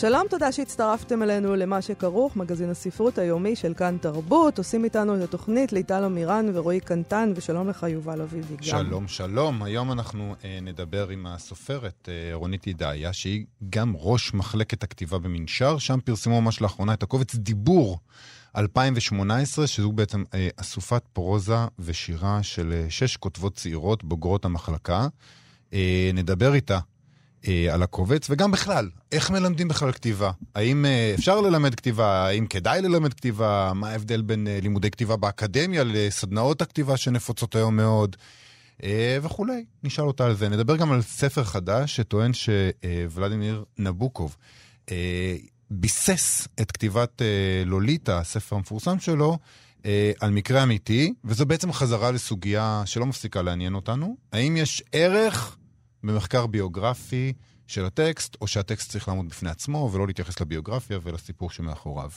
שלום, תודה שהצטרפתם אלינו למה שכרוך, מגזין הספרות היומי של כאן תרבות. עושים איתנו את התוכנית ליטל אמירן ורועי קנטן, ושלום לך, יובל אביבי גם. שלום, שלום. היום אנחנו אה, נדבר עם הסופרת אה, רונית ידעיה, שהיא גם ראש מחלקת הכתיבה במנשר, שם פרסמו ממש לאחרונה את הקובץ דיבור 2018, שזו בעצם אה, אסופת פרוזה ושירה של אה, שש כותבות צעירות בוגרות המחלקה. אה, נדבר איתה אה, על הקובץ, וגם בכלל, איך מלמדים בכלל כתיבה? האם אה, אפשר ללמד כתיבה? האם כדאי ללמד כתיבה? מה ההבדל בין אה, לימודי כתיבה באקדמיה לסדנאות הכתיבה שנפוצות היום מאוד? אה, וכולי. נשאל אותה על זה. נדבר גם על ספר חדש שטוען שוולדימיר נבוקוב אה, ביסס את כתיבת אה, לוליטה, הספר המפורסם שלו, אה, על מקרה אמיתי, וזו בעצם חזרה לסוגיה שלא מפסיקה לעניין אותנו. האם יש ערך במחקר ביוגרפי של הטקסט, או שהטקסט צריך לעמוד בפני עצמו ולא להתייחס לביוגרפיה ולסיפור שמאחוריו.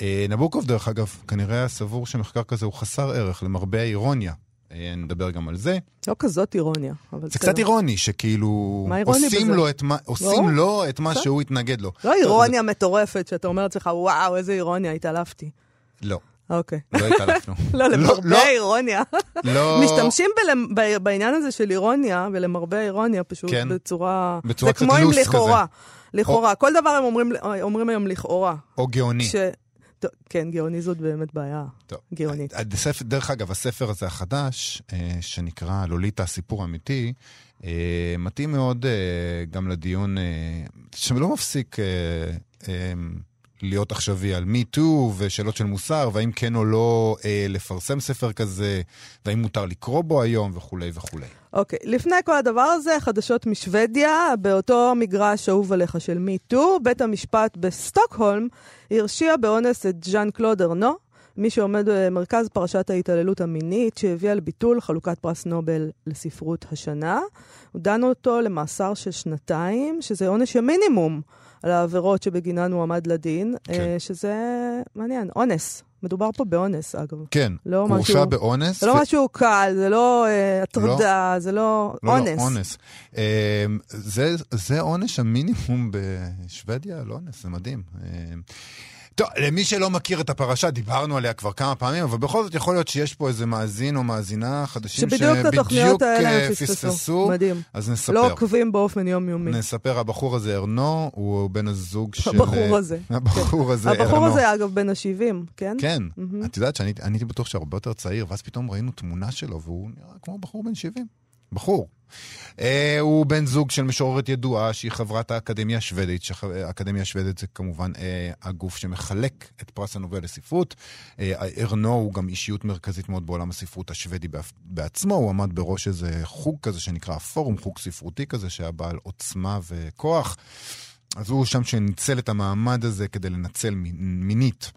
אה, נבוקוב, דרך אגב, כנראה היה סבור שמחקר כזה הוא חסר ערך, למרבה האירוניה. אה, נדבר גם על זה. לא כזאת אירוניה, אבל זה קצת אירוני, שכאילו אירוני עושים? לו את מה, עושים לו את מה בסדר. שהוא התנגד לו. לא אירוניה מטורפת, שאתה אומר לעצמך, וואו, איזה אירוניה, התעלפתי. לא, אוקיי. לא התעלפנו. לא, למרבה לא, האירוניה. לא, משתמשים בעניין הזה של אירוניה, ולמרבה האירוניה, פשוט כן. בצורה... בצורה זה קצת כמו עם לוס לכאורה. לכאורה. כל דבר הם אומרים- היום לכאורה. או גאוני. כן, גאוני זאת באמת בעיה טוב. גאונית. הספר, דרך אגב, הספר הזה החדש, אה, שנקרא לוליטה, הסיפור האמיתי, אה, מתאים מאוד אה, גם לדיון שלא מפסיק להיות עכשווי על מי טו ושאלות של מוסר, והאם כן או לא אה, לפרסם ספר כזה, והאם מותר לקרוא בו היום וכולי וכולי. אוקיי, לפני כל הדבר הזה, חדשות משוודיה, באותו מגרש אהוב עליך של מיטו, בית המשפט בסטוקהולם הרשיע באונס את ז'אן קלוד ארנו, מי שעומד במרכז פרשת ההתעללות המינית, שהביאה לביטול חלוקת פרס נובל לספרות השנה. הוא דן אותו למאסר של שנתיים, שזה עונש המינימום על העבירות שבגינן הוא עמד לדין, כן. אה, שזה מעניין, אונס. מדובר פה באונס, אגב. כן, לא הוא הורשע משהו- באונס. זה לא ו- משהו קל, זה לא אה, הטרדה, זה לא לא, אונס. לא, אונס. אה, זה, זה עונש המינימום בשוודיה? לא אונס, זה מדהים. אה, טוב, למי שלא מכיר את הפרשה, דיברנו עליה כבר כמה פעמים, אבל בכל זאת יכול להיות שיש פה איזה מאזין או מאזינה חדשים שבדיוק התוכניות האלה אה, הם פספסו. פספסו. מדהים. אז נספר. לא עוקבים באופן יומיומי. נספר, הבחור הזה ארנו, הוא בן הזוג של... הבחור הזה. הבחור הזה ארנו. הבחור הזה, אגב, בן ה-70, כן? כן. את יודעת שאני אני הייתי בטוח שהרבה יותר צעיר, ואז פתאום ראינו תמונה שלו, והוא נראה כמו בחור בן 70. בחור. Uh, הוא בן זוג של משוררת ידועה, שהיא חברת האקדמיה השוודית, שהאקדמיה השוודית זה כמובן uh, הגוף שמחלק את פרס הנובל לספרות. Uh, ארנו הוא גם אישיות מרכזית מאוד בעולם הספרות השוודי בעצ- בעצמו, הוא עמד בראש איזה חוג כזה שנקרא הפורום, חוג ספרותי כזה, שהיה בעל עוצמה וכוח. אז הוא שם שניצל את המעמד הזה כדי לנצל מינית.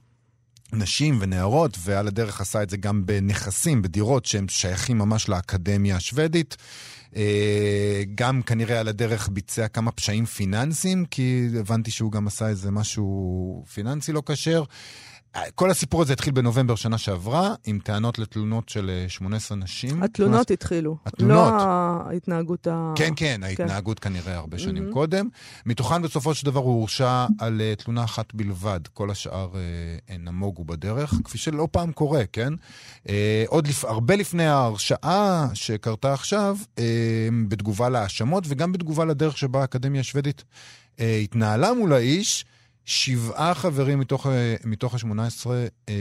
נשים ונערות, ועל הדרך עשה את זה גם בנכסים, בדירות שהם שייכים ממש לאקדמיה השוודית. אה, גם כנראה על הדרך ביצע כמה פשעים פיננסיים, כי הבנתי שהוא גם עשה איזה משהו פיננסי לא כשר. אה, כל הסיפור הזה התחיל בנובמבר שנה שעברה, עם טענות לתלונות של אה, 18 נשים. התלונות התחילו. התלונות. לא ההתנהגות ה... כן, כן, ההתנהגות כנראה הרבה שנים מהמם. קודם. מתוכן בסופו של דבר הוא הורשע על אה, תלונה אחת בלבד. כל השאר אה, נמוגו בדרך, כפי שלא פעם קורה, כן? אה, עוד לפ... הרבה לפני ההרשעה שקרתה עכשיו, אה, בתגובה להאשמות וגם בתגובה לדרך שבה האקדמיה השוודית אה, התנהלה מול האיש, שבעה חברים מתוך, אה, מתוך ה-18 אה,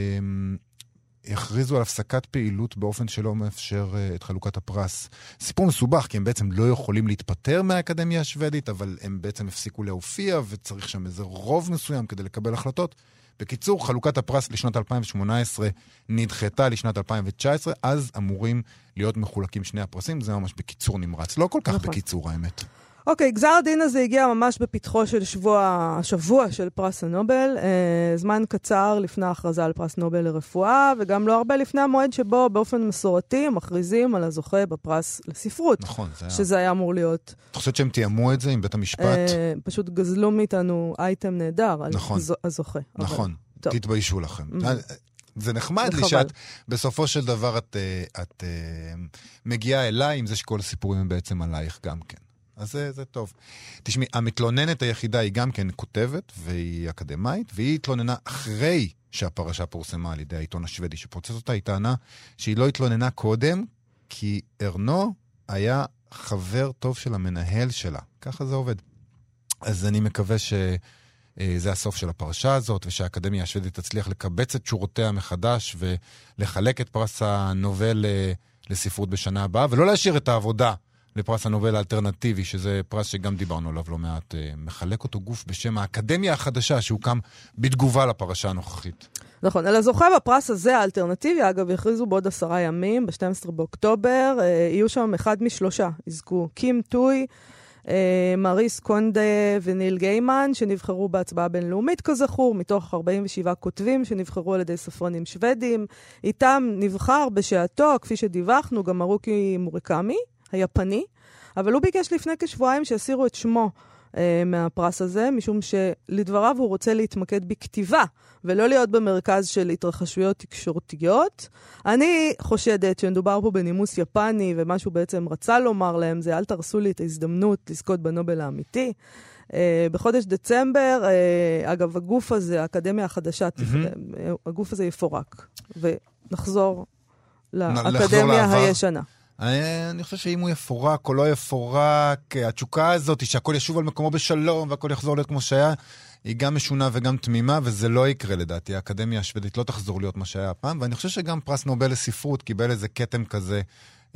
הכריזו על הפסקת פעילות באופן שלא מאפשר uh, את חלוקת הפרס. סיפור מסובך, כי הם בעצם לא יכולים להתפטר מהאקדמיה השוודית, אבל הם בעצם הפסיקו להופיע, וצריך שם איזה רוב מסוים כדי לקבל החלטות. בקיצור, חלוקת הפרס לשנת 2018 נדחתה לשנת 2019, אז אמורים להיות מחולקים שני הפרסים, זה ממש בקיצור נמרץ. לא כל כך נכון. בקיצור, האמת. אוקיי, גזר הדין הזה הגיע ממש בפתחו של שבוע, השבוע של פרס הנובל, אה, זמן קצר לפני ההכרזה על פרס נובל לרפואה, וגם לא הרבה לפני המועד שבו באופן מסורתי מכריזים על הזוכה בפרס לספרות. נכון, זה היה... שזה היה אמור להיות. את חושבת שהם תיאמו את זה עם בית המשפט? אה, פשוט גזלו מאיתנו אייטם נהדר על נכון. זו, הזוכה. נכון, אבל... תתביישו לכם. Mm-hmm. זה נחמד לי שאת, בסופו של דבר את, אה, את, את אה, מגיעה אליי עם זה שכל הסיפורים הם בעצם עלייך גם כן. אז זה, זה טוב. תשמעי, המתלוננת היחידה היא גם כן כותבת, והיא אקדמאית, והיא התלוננה אחרי שהפרשה פורסמה על ידי העיתון השוודי שפוצץ אותה, היא טענה שהיא לא התלוננה קודם, כי ארנו היה חבר טוב של המנהל שלה. ככה זה עובד. אז אני מקווה שזה הסוף של הפרשה הזאת, ושהאקדמיה השוודית תצליח לקבץ את שורותיה מחדש ולחלק את פרס הנובל אה, לספרות בשנה הבאה, ולא להשאיר את העבודה לפרס הנובל האלטרנטיבי, שזה פרס שגם דיברנו עליו לא מעט, אה, מחלק אותו גוף בשם האקדמיה החדשה שהוקם בתגובה לפרשה הנוכחית. נכון, אלא זוכה בפרס הזה, האלטרנטיבי, אגב, יכריזו בעוד עשרה ימים, ב-12 באוקטובר, אה, יהיו שם אחד משלושה, יזכו קים טוי, אה, מריס קונדה וניל גיימן, שנבחרו בהצבעה בינלאומית כזכור, מתוך 47 כותבים שנבחרו על ידי ספרונים שוודים. איתם נבחר בשעתו, כפי שדיווחנו, גם ארוכי מוריקמי, היפני, אבל הוא ביקש לפני כשבועיים שיסירו את שמו אה, מהפרס הזה, משום שלדבריו הוא רוצה להתמקד בכתיבה, ולא להיות במרכז של התרחשויות תקשורתיות. אני חושדת שמדובר פה בנימוס יפני, ומה שהוא בעצם רצה לומר להם זה אל תרסו לי את ההזדמנות לזכות בנובל האמיתי. Uh, בחודש דצמבר, uh, אגב, הגוף הזה, האקדמיה החדשה, mm-hmm. הגוף הזה יפורק, ונחזור לאקדמיה הישנה. אני, אני חושב שאם הוא יפורק או לא יפורק, התשוקה הזאת שהכל ישוב על מקומו בשלום והכל יחזור להיות כמו שהיה, היא גם משונה וגם תמימה, וזה לא יקרה לדעתי. האקדמיה השוודית לא תחזור להיות מה שהיה הפעם, ואני חושב שגם פרס נובל לספרות קיבל איזה כתם כזה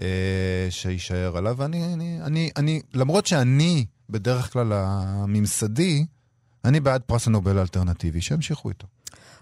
אה, שיישאר עליו. ואני, אני, אני, אני, למרות שאני בדרך כלל הממסדי, אני בעד פרס הנובל האלטרנטיבי, שימשיכו איתו.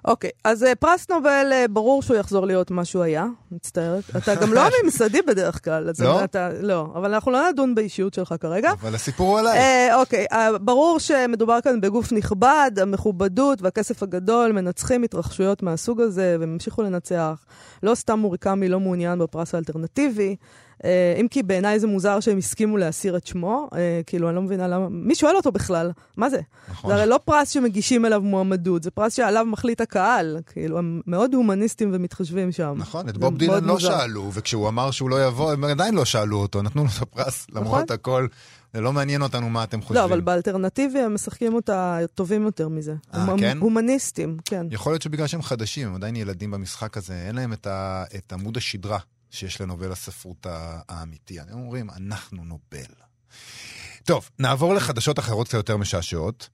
אוקיי, אז uh, פרס נובל, uh, ברור שהוא יחזור להיות מה שהוא היה, מצטערת. אתה גם לא ממסדי בדרך כלל. לא? אתה, לא, אבל אנחנו לא נדון באישיות שלך כרגע. אבל הסיפור הוא עליי. Uh, אוקיי, uh, ברור שמדובר כאן בגוף נכבד, המכובדות והכסף הגדול מנצחים התרחשויות מהסוג הזה, והם המשיכו לנצח. לא סתם מוריקמי לא מעוניין בפרס האלטרנטיבי. אה, אם כי בעיניי זה מוזר שהם הסכימו להסיר את שמו, אה, כאילו, אני לא מבינה למה, מי שואל אותו בכלל? מה זה? נכון. זה הרי לא פרס שמגישים אליו מועמדות, זה פרס שעליו מחליט הקהל. כאילו, הם מאוד הומניסטים ומתחשבים שם. נכון, את בוב דילן לא מוזר. שאלו, וכשהוא אמר שהוא לא יבוא, הם עדיין לא שאלו אותו, נתנו לו את הפרס, נכון? למרות הכל. זה לא מעניין אותנו מה אתם חושבים. לא, אבל באלטרנטיבי הם משחקים אותה טובים יותר מזה. אה, כן? הומניסטים, כן. יכול להיות שבגלל שהם חדשים, הם עדיין ילדים במשחק הזה, אין להם את, ה, את עמוד השדרה שיש לנובל הספרות האמיתי. הם אומרים, אנחנו נובל. טוב, נעבור לחדשות אחרות קצת יותר משעשעות.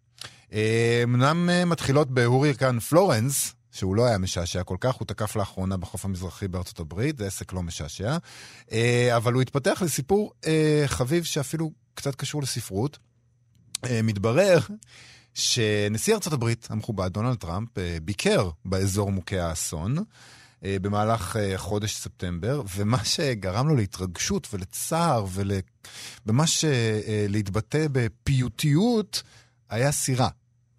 אה, אמנם אה, מתחילות בהוריקן פלורנס, שהוא לא היה משעשע כל כך, הוא תקף לאחרונה בחוף המזרחי בארצות הברית, זה עסק לא משעשע, אה, אבל הוא התפתח לסיפור חביב שאפילו קצת קשור לספרות. מתברר שנשיא ארצות הברית המכובד, דונלד טראמפ, ביקר באזור מוכי האסון. אה, במהלך אה, חודש ספטמבר, ומה שגרם לו להתרגשות ולצער וממש אה, להתבטא בפיוטיות, היה סירה.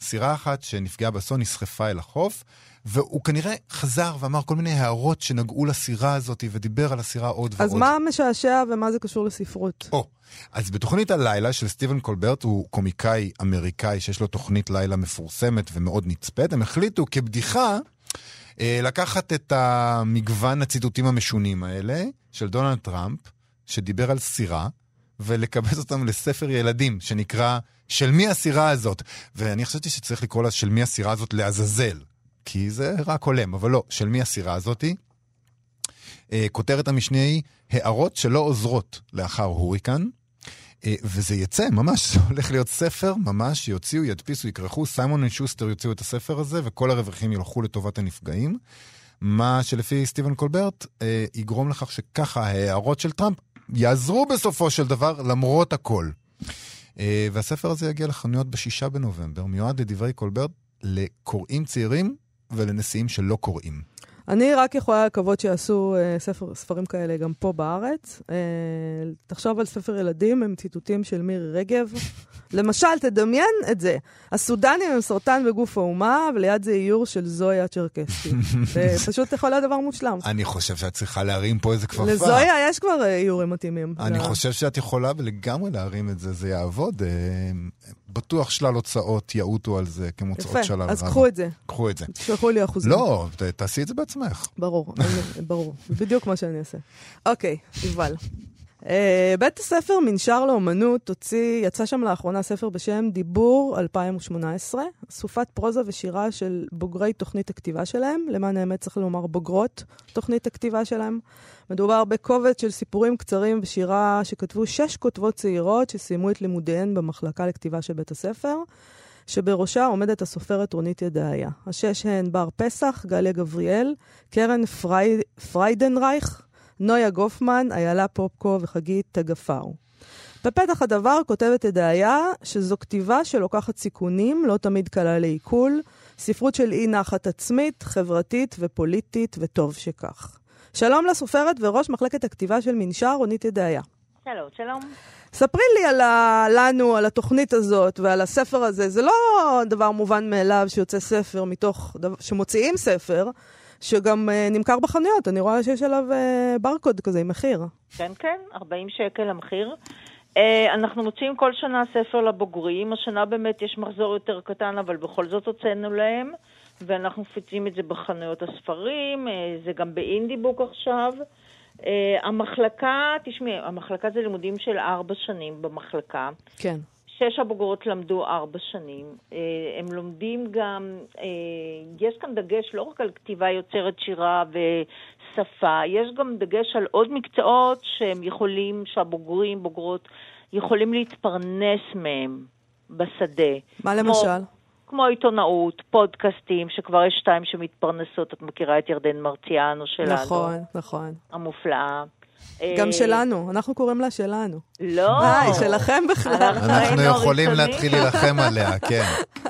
סירה אחת שנפגעה באסון נסחפה אל החוף, והוא כנראה חזר ואמר כל מיני הערות שנגעו לסירה הזאת, ודיבר על הסירה עוד אז ועוד. אז מה משעשע ומה זה קשור לספרות? או, אז בתוכנית הלילה של סטיבן קולברט, הוא קומיקאי אמריקאי שיש לו תוכנית לילה מפורסמת ומאוד נצפית, הם החליטו כבדיחה לקחת את המגוון הציטוטים המשונים האלה של דונלד טראמפ, שדיבר על סירה, ולקבץ אותם לספר ילדים שנקרא של מי הסירה הזאת. ואני חשבתי שצריך לקרוא לה של מי הסירה הזאת לעזאזל, כי זה רק הולם, אבל לא, של מי הסירה הזאתי. אה, כותרת המשנה היא הערות שלא עוזרות לאחר הוריקן. אה, וזה יצא, ממש, זה הולך להיות ספר, ממש, יוציאו, ידפיסו, יקרחו, סיימון ושוסטר יוציאו את הספר הזה, וכל הרווחים ילכו לטובת הנפגעים. מה שלפי סטיבן קולברט אה, יגרום לכך שככה ההערות של טראמפ יעזרו בסופו של דבר למרות הכל. אה, והספר הזה יגיע לחנויות בשישה בנובמבר, מיועד לדברי קולברט לקוראים צעירים ולנשיאים שלא קוראים. אני רק יכולה לקוות שיעשו אה, ספר, ספרים כאלה גם פה בארץ. אה, תחשוב על ספר ילדים עם ציטוטים של מירי רגב. למשל, תדמיין את זה. הסודנים הם סרטן בגוף האומה, וליד זה איור של זויה צ'רקסקי. זה פשוט יכול להיות דבר מושלם. אני חושב שאת צריכה להרים פה איזה כפפה. לזויה יש כבר אה, איורים מתאימים. אני. חושב שאת יכולה לגמרי להרים את זה, זה יעבוד. אה, בטוח שלל הוצאות יעוטו על זה כמוצאות יפה, שלל רב. אז קחו את זה. קחו את זה. תשלחו לי אחוזים. לא, תעשי את זה בעצמך. ברור, ברור. בדיוק מה שאני אעשה. אוקיי, יובל. Uh, בית הספר מנשר לאומנות הוציא, יצא שם לאחרונה ספר בשם דיבור 2018, אסופת פרוזה ושירה של בוגרי תוכנית הכתיבה שלהם, למען האמת צריך לומר בוגרות תוכנית הכתיבה שלהם. מדובר בקובץ של סיפורים קצרים ושירה שכתבו שש כותבות צעירות שסיימו את לימודיהן במחלקה לכתיבה של בית הספר, שבראשה עומדת הסופרת רונית ידעיה. השש הן בר פסח, גליה גבריאל, קרן פרי... פריידנרייך, נויה גופמן, איילה פופקו וחגית תגפאו. בפתח הדבר כותבת ידעיה שזו כתיבה שלוקחת סיכונים, לא תמיד קלה לעיכול, ספרות של אי נחת עצמית, חברתית ופוליטית, וטוב שכך. שלום לסופרת וראש מחלקת הכתיבה של מנשר, רונית ידעיה. שלום, שלום. ספרי לי על ה... לנו, על התוכנית הזאת ועל הספר הזה. זה לא דבר מובן מאליו שיוצא ספר מתוך... שמוציאים ספר, שגם uh, נמכר בחנויות. אני רואה שיש עליו ברקוד כזה עם מחיר. כן, כן, 40 שקל המחיר. Uh, אנחנו מוציאים כל שנה ספר לבוגרים. השנה באמת יש מחזור יותר קטן, אבל בכל זאת הוצאנו להם. ואנחנו מפיצים את זה בחנויות הספרים, זה גם באינדי בוק עכשיו. Uh, המחלקה, תשמעי, המחלקה זה לימודים של ארבע שנים במחלקה. כן. שש הבוגרות למדו ארבע שנים. אה, הם לומדים גם, אה, יש כאן דגש לא רק על כתיבה יוצרת שירה ושפה, יש גם דגש על עוד מקצועות שהם יכולים, שהבוגרים, בוגרות, יכולים להתפרנס מהם בשדה. מה כמו- למשל? כמו עיתונאות, פודקאסטים, שכבר יש שתיים שמתפרנסות, את מכירה את ירדן מרציאנו שלנו, נכון, נכון. המופלאה. גם אה, שלנו, אנחנו קוראים לה שלנו. לא. אה, היא שלכם בכלל. אנחנו יכולים. להתחיל להילחם עליה, כן.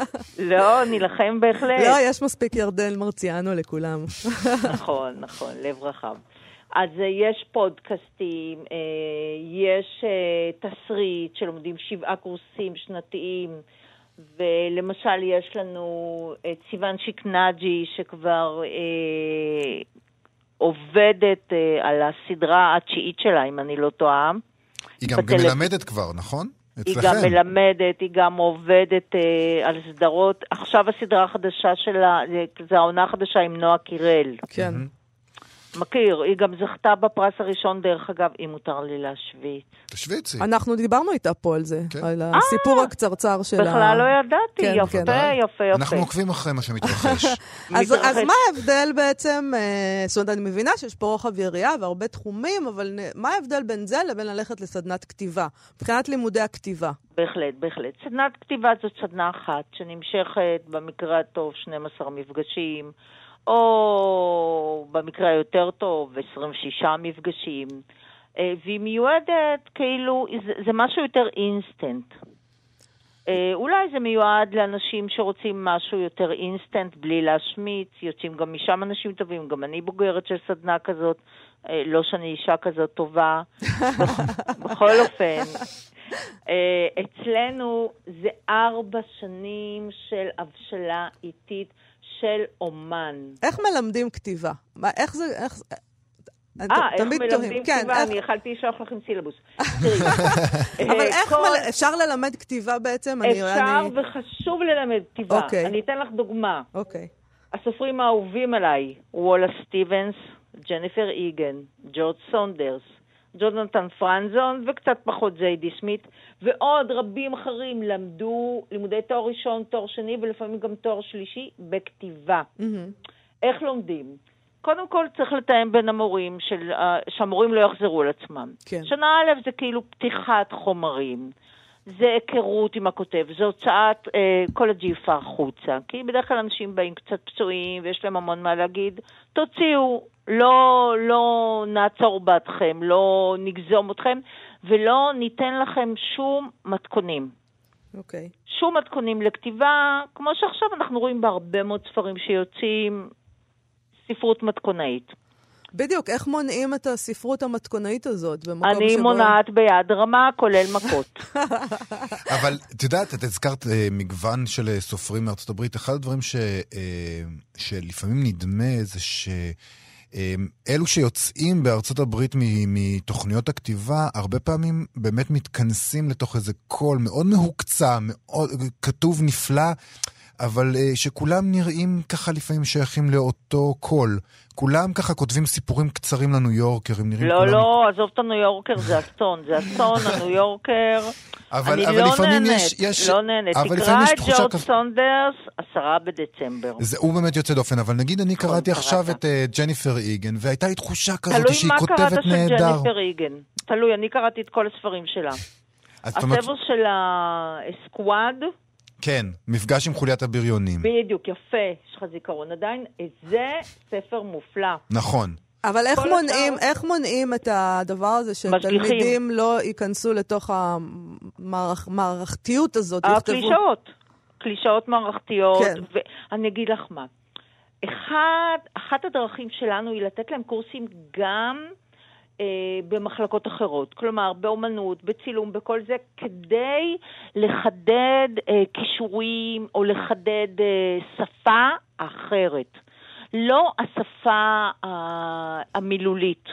לא, נילחם בהחלט. לא, יש מספיק ירדן מרציאנו לכולם. נכון, נכון, לב רחב. אז אה, יש פודקאסטים, יש תסריט שלומדים שבעה קורסים שנתיים, ולמשל יש לנו את סיוון שיקנג'י שכבר עובדת אה, על הסדרה התשיעית שלה, אם אני לא טועה. היא גם בטלפ- מלמדת כבר, נכון? היא אצלכם. גם מלמדת, היא גם עובדת אה, על סדרות. עכשיו הסדרה החדשה שלה, זה, זה העונה החדשה עם נועה קירל. כן. מכיר, היא גם זכתה בפרס הראשון, דרך אגב, אם מותר לי להשוויץ. תשוויצי. אנחנו דיברנו איתה פה על זה, כן. על הסיפור הקצרצר שלה. בכלל לא ידעתי, כן, יפה, כן. יפה, יפה. אנחנו עוקבים אחרי מה שמתרחש. אז. אז מה ההבדל בעצם, אה, זאת אומרת, אני מבינה שיש פה רוחב יריעה והרבה תחומים, אבל מה ההבדל בין זה לבין ללכת לסדנת כתיבה, מבחינת לימודי הכתיבה? בהחלט, בהחלט. סדנת כתיבה זאת סדנה אחת, שנמשכת במקרה הטוב 12 מפגשים, או במקרה היותר טוב 26 מפגשים, אה, והיא מיועדת כאילו, זה, זה משהו יותר אינסטנט. אה, אולי זה מיועד לאנשים שרוצים משהו יותר אינסטנט, בלי להשמיץ, יוצאים גם משם אנשים טובים, גם אני בוגרת של סדנה כזאת, אה, לא שאני אישה כזאת טובה, בכל אופן. אצלנו זה ארבע שנים של הבשלה איטית של אומן. איך מלמדים כתיבה? מה, איך זה, איך זה... אה, איך תמיד מלמדים. כן, כתיבה? איך- אני יכלתי לשלוח לכם סילבוס. תראי, אבל אה, איך כל- מל... אפשר ללמד כתיבה בעצם? אפשר אני- וחשוב ללמד כתיבה. אוקיי. אני אתן לך דוגמה. אוקיי. הסופרים האהובים עליי, וולה סטיבנס, ג'ניפר איגן, ג'ורג' סונדרס, ג'ונתן פרנזון וקצת פחות זיידי סמית, ועוד רבים אחרים למדו לימודי תואר ראשון, תואר שני ולפעמים גם תואר שלישי בכתיבה. מהמם. איך לומדים? קודם כל צריך לתאם בין המורים, של, uh, שהמורים לא יחזרו על עצמם. כן. שנה א' זה כאילו פתיחת חומרים, זה היכרות עם הכותב, זה הוצאת אה, כל הג'יפה החוצה. כי בדרך כלל אנשים באים קצת פצועים ויש להם המון מה להגיד. תוציאו, לא, לא נעצור בעדכם, לא נגזום אתכם, ולא ניתן לכם שום מתכונים. אוקיי. שום מתכונים לכתיבה, כמו שעכשיו אנחנו רואים בהרבה מאוד ספרים שיוצאים, ספרות מתכונאית. בדיוק, איך מונעים את הספרות המתכונאית הזאת במקום אני שבו... מונעת ביד רמה, כולל מכות. אבל את יודעת, את הזכרת אה, מגוון של אה, סופרים מארצות הברית. אחד הדברים ש, אה, שלפעמים נדמה זה ש... אה, אלו שיוצאים בארצות הברית מתוכניות הכתיבה, הרבה פעמים באמת מתכנסים לתוך איזה קול מאוד מהוקצע, מאוד כתוב נפלא, אבל אה, שכולם נראים ככה לפעמים שייכים לאותו קול. כולם ככה כותבים סיפורים קצרים לניו יורקר, נראים לא, כולם... לא, עזוב את הניו יורקר, זה אסון. זה אסון, הניו יורקר. אבל, אני אבל לא לפעמים נהנית, יש, יש... לא נהנית. אבל תקרא את ג'ורג' כזאת. סונדרס, עשרה בדצמבר. זה, הוא באמת יוצא דופן, אבל נגיד אני קראתי עכשיו קראת. את אה, ג'ניפר איגן, והייתה לי תחושה כזאת תלוי שהיא מה קראת כותבת של נהדר. ג'ניפר איגן. תלוי, אני קראתי את כל הספרים שלה. הספר של הסקוואד, כן, מפגש עם חוליית הבריונים. בדיוק, יפה, יש לך זיכרון עדיין. זה ספר מופלא. נכון. אבל איך מונעים, השאר- איך מונעים את הדבר הזה. שתלמידים לא ייכנסו לתוך המערכתיות הזאת, יכתבו... הקלישאות, קלישאות מערכתיות, כן. ואני אגיד לך מה. אחד, אחת הדרכים שלנו היא לתת להם קורסים גם במחלקות אחרות, כלומר באומנות, בצילום, בכל זה, כדי לחדד אה, כישורים או לחדד אה, שפה אחרת. לא השפה אה, המילולית.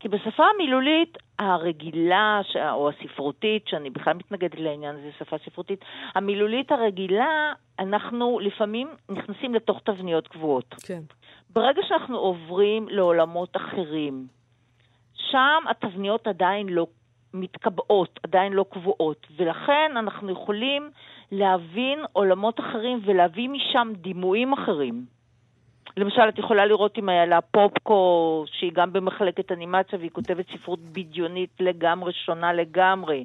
כי בשפה המילולית הרגילה, או הספרותית, שאני בכלל מתנגדת לעניין הזה, שפה ספרותית, המילולית הרגילה, אנחנו לפעמים נכנסים לתוך תבניות קבועות. כן. ברגע שאנחנו עוברים לעולמות אחרים, שם התבניות עדיין לא מתקבעות, עדיין לא קבועות, ולכן אנחנו יכולים להבין עולמות אחרים ולהביא משם דימויים אחרים. למשל, את יכולה לראות עם איילה פופקו, שהיא גם במחלקת אנימציה והיא כותבת ספרות בדיונית לגמרי, שונה לגמרי.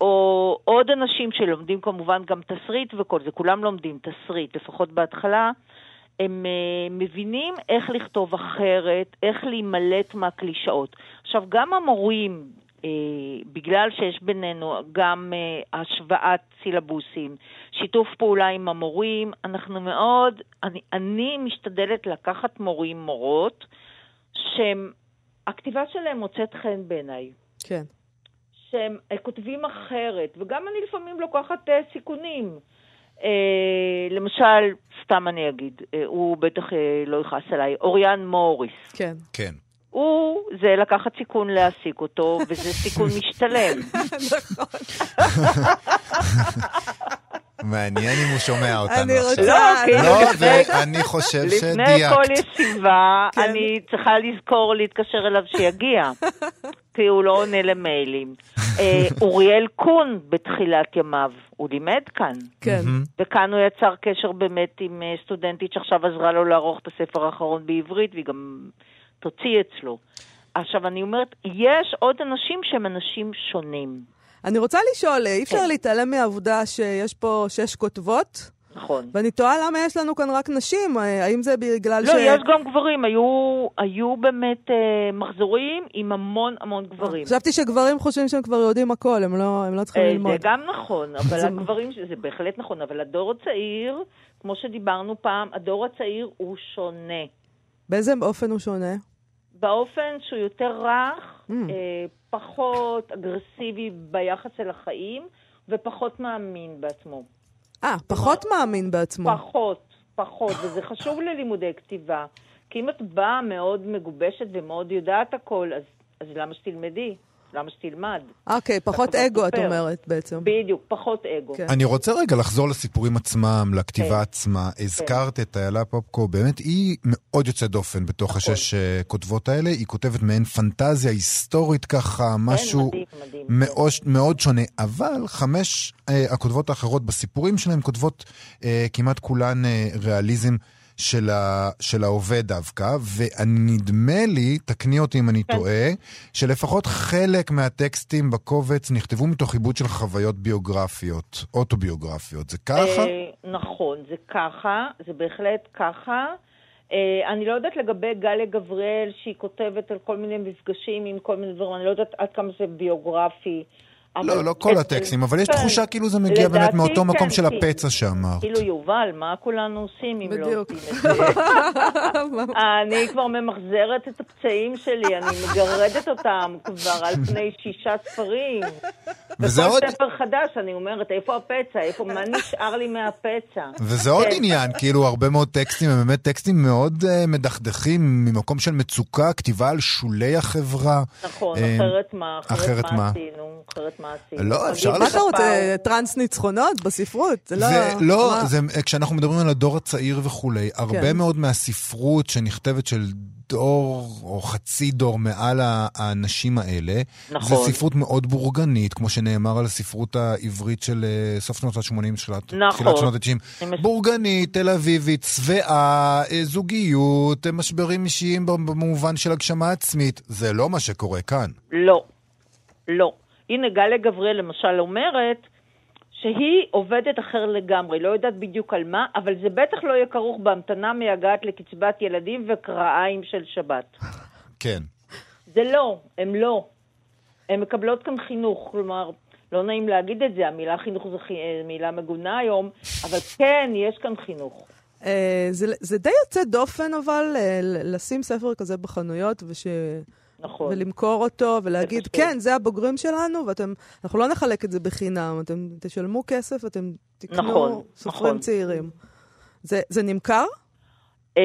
או עוד אנשים שלומדים כמובן גם תסריט וכל זה, כולם לומדים תסריט, לפחות בהתחלה, הם uh, מבינים איך לכתוב אחרת, איך להימלט מהקלישאות. עכשיו, גם המורים, uh, בגלל שיש בינינו גם uh, השוואת סילבוסים, שיתוף פעולה עם המורים, אנחנו מאוד, אני, אני משתדלת לקחת מורים, מורות, שהכתיבה שלהם מוצאת חן בעיניי. כן. שהם אה, כותבים אחרת, וגם אני לפעמים לוקחת אה, סיכונים. אה, למשל, סתם אני אגיד, אה, הוא בטח אה, לא יכעס עליי, אוריאן מוריס. כן. כן. הוא, זה לקחת סיכון להעסיק אותו, וזה סיכון משתלם. מעניין אם הוא שומע אותנו אני עכשיו. רוצה... לא, כאילו, לא, לפני- ואני חושב לפני כל שדייקת. ישיבה, כן. אני צריכה לזכור להתקשר אליו שיגיע, כי הוא לא עונה למיילים. אה, אוריאל קון בתחילת ימיו, הוא לימד כאן. כן. וכאן הוא יצר קשר באמת עם אה, סטודנטית שעכשיו עזרה לו לערוך את הספר האחרון בעברית, והיא גם תוציא אצלו. עכשיו, אני אומרת, יש עוד אנשים שהם אנשים שונים, אני רוצה לשאול, אי אפשר כן. להתעלם מהעובדה שיש פה שש כותבות? נכון? ואני תוהה למה יש לנו כאן רק נשים, אה, האם זה בגלל לא, ש... יש גם גברים, היו, היו באמת אה, מחזורים עם המון המון גברים. חשבתי שגברים חושבים שהם כבר יודעים הכל, הם לא, הם לא צריכים אה, ללמוד. זה גם נכון, אבל הגברים, זה בהחלט נכון, אבל הדור הצעיר, כמו שדיברנו פעם, הדור הצעיר הוא שונה. באיזה אופן הוא שונה? באופן שהוא יותר רך, Mm. אה, פחות אגרסיבי ביחס אל החיים, ופחות מאמין בעצמו. אה, פחות מאמין בעצמו. פחות, פחות, וזה חשוב ללימודי כתיבה. כי אם את באה מאוד מגובשת ומאוד יודעת הכל, אז, אז למה שתלמדי? למה שתלמד? אוקיי, פחות אתה כבר אגו, את. אומרת בעצם. בדיוק, פחות אגו. כן. אני רוצה רגע לחזור לסיפורים עצמם, לכתיבה כן. עצמה. הזכרת את איילה פופקו, באמת היא מאוד יוצאת דופן בתוך נכון. השש אה, כותבות האלה. היא כותבת מעין פנטזיה היסטורית ככה, משהו מדהים, מדהים. מאוד, מאוד שונה. אבל חמש אה, הכותבות האחרות בסיפורים שלהם כותבות אה, כמעט כולן אה, ריאליזם. של, ה, של ההווה דווקא, ונדמה לי, תקני אותי אם אני כן. טועה, שלפחות חלק מהטקסטים בקובץ נכתבו מתוך עיבוד של חוויות ביוגרפיות, אוטוביוגרפיות. זה ככה? אה, נכון, זה ככה, זה בהחלט ככה. אה, אני לא יודעת לגבי גליה גבריאל, שהיא כותבת על כל מיני מפגשים עם כל מיני דברים, אני לא יודעת עד כמה זה ביוגרפי, לא, לא כל הטקסטים, אבל יש כן. תחושה כאילו זה מגיע באמת מאותו מקום כן, של הפצע שאמרת. כאילו, יובל, מה כולנו עושים אם לא עושים את זה? אני כבר ממחזרת את הפצעים שלי, אני מגרדת אותם כבר על פני שישה ספרים. וזה עוד... בכל ספר חדש אני אומרת, איפה הפצע? איפה, מה נשאר לי מהפצע? וזה עוד כן. עניין, כאילו, הרבה מאוד טקסטים הם באמת טקסטים מאוד אה, מדכדכים, ממקום של מצוקה, כתיבה על שולי החברה. נכון, אה, אחרת מה? אחרת מה עשינו? אחרת מה עשינו? לא, אפשר מה אתה רוצה, טרנס ניצחונות בספרות? זה לא... לא, כשאנחנו מדברים על הדור הצעיר וכולי, הרבה כן. מאוד מהספרות שנכתבת של דור או חצי דור מעל האנשים האלה. נכון. זה ספרות מאוד בורגנית, כמו שנאמר על הספרות העברית של אה, סוף שנות ה-80, נכון. תחילת שנות ה-90. בורגנית, תל אביבית, שבעה, אה, זוגיות, אה, משברים אישיים במובן של הגשמה עצמית. זה לא מה שקורה כאן. לא, לא. הנה, גליה גבריאל למשל אומרת, שהיא עובדת אחר לגמרי, לא יודעת בדיוק על מה, אבל זה בטח לא יהיה כרוך בהמתנה מייגעת לקצבת ילדים וקרעיים של שבת. כן. זה לא, הם לא. הן מקבלות כאן חינוך, כלומר, לא נעים להגיד את זה, המילה חינוך זו מילה מגונה היום, אבל כן, יש כאן חינוך. אה, זה, זה די יוצא דופן, אבל, אה, לשים ספר כזה בחנויות, וש... נכון. ולמכור אותו, ולהגיד, כן, זה הבוגרים שלנו, ואנחנו לא נחלק את זה בחינם, אתם תשלמו כסף, אתם תקנו נכון, סופרים נכון. צעירים. זה, זה נמכר? Uh,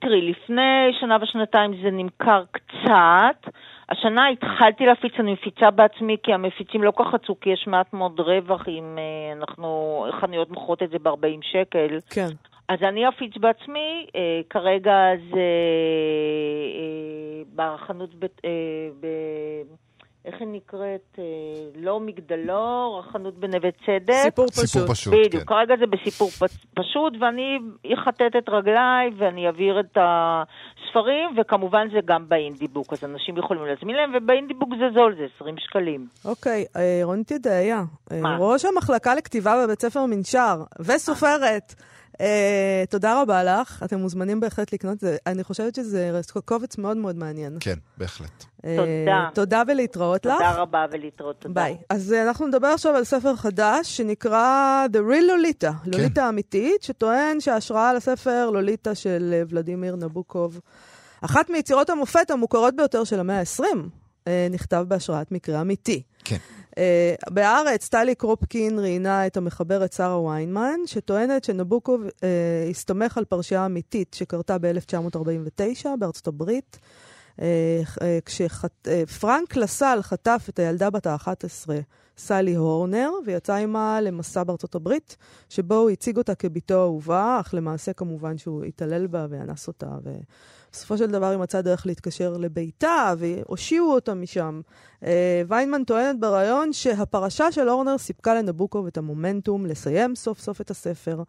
תראי, לפני שנה ושנתיים זה נמכר קצת. השנה התחלתי להפיץ, אני מפיצה בעצמי, כי המפיצים לא כל כך רצו, כי יש מעט מאוד רווח אם uh, אנחנו, חנויות מוכרות את זה ב-40 שקל. כן. אז אני אפיץ בעצמי, אה, כרגע זה אה, בחנות, ב, אה, ב, איך היא נקראת? אה, לא מגדלור, החנות בנווה צדק. סיפור פשוט. סיפור פשוט, בדיוק, כן. כרגע זה בסיפור פשוט, ואני אחטט את רגליי ואני אעביר את הספרים, וכמובן זה גם באינדיבוק, אז אנשים יכולים להזמין להם, ובאינדיבוק זה זול, זה 20 שקלים. אוקיי, אה, רונית ידעיה, אה, ראש המחלקה לכתיבה בבית ספר מנשר, וסופרת. Uh, תודה רבה לך, אתם מוזמנים בהחלט לקנות את זה. אני חושבת שזה קובץ מאוד מאוד מעניין. כן, בהחלט. Uh, תודה. תודה ולהתראות תודה לך. תודה רבה ולהתראות, תודה. ביי. אז uh, אנחנו נדבר עכשיו על ספר חדש שנקרא The Real Lolita, כן. לוליטה אמיתית, שטוען שההשראה לספר לוליטה של ולדימיר נבוקוב, אחת מיצירות המופת המוכרות ביותר של המאה ה-20, uh, נכתב בהשראת מקרה אמיתי. כן. Uh, בהארץ, טלי קרופקין ראיינה את המחברת שרה ויינמן, שטוענת שנבוקוב uh, הסתמך על פרשייה אמיתית שקרתה ב-1949 בארצות הברית, uh, uh, כשפרנק לסל חטף את הילדה בת ה-11, סלי הורנר, ויצא עימה למסע בארצות הברית, שבו הוא הציג אותה כבתו האהובה, אך למעשה כמובן שהוא התעלל בה ואנס אותה. ו... בסופו של דבר היא מצאה דרך להתקשר לביתה, והושיעו אותה משם. אה, ויינמן טוענת ברעיון שהפרשה של אורנר סיפקה לנבוקוב את המומנטום לסיים סוף סוף את הספר.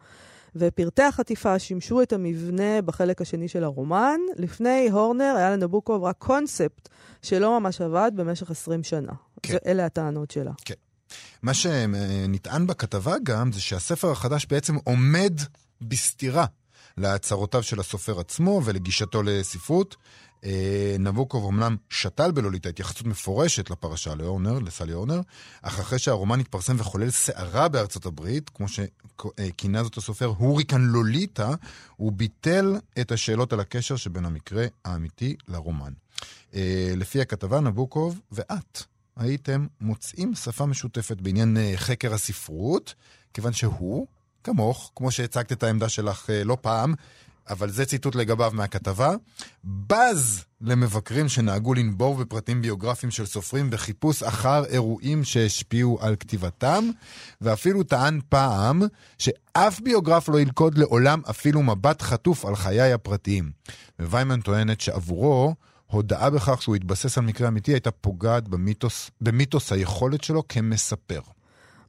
ופרטי החטיפה שימשו את המבנה בחלק השני של הרומן. לפני הורנר היה לנבוקוב רק קונספט שלא ממש עבד במשך 20 שנה. כן. אלה הטענות שלה. כן. מה שנטען בכתבה גם, זה שהספר החדש בעצם עומד בסתירה להצהרותיו של הסופר עצמו ולגישתו לספרות. אה, נבוקוב אמנם שתל בלוליטה התייחסות מפורשת לפרשה לאורנר, לסלי אורנר, אך אחרי שהרומן התפרסם וחולל סערה בארצות הברית, כמו שכינה זאת הסופר הוריקן לוליטה, הוא ביטל את השאלות על הקשר שבין המקרה האמיתי לרומן. אה, לפי הכתבה, נבוקוב ואת הייתם מוצאים שפה משותפת בעניין אה, חקר הספרות, כיוון שהוא, כמוך, כמו שהצגת את העמדה שלך אה, לא פעם, אבל זה ציטוט לגביו מהכתבה, בז למבקרים שנהגו לנבור בפרטים ביוגרפיים של סופרים בחיפוש אחר אירועים שהשפיעו על כתיבתם, ואפילו טען פעם שאף ביוגרף לא ילכוד לעולם אפילו מבט חטוף על חיי הפרטיים. וויימן טוענת שעבורו, הודעה בכך שהוא התבסס על מקרה אמיתי הייתה פוגעת במיתוס, במיתוס היכולת שלו כמספר.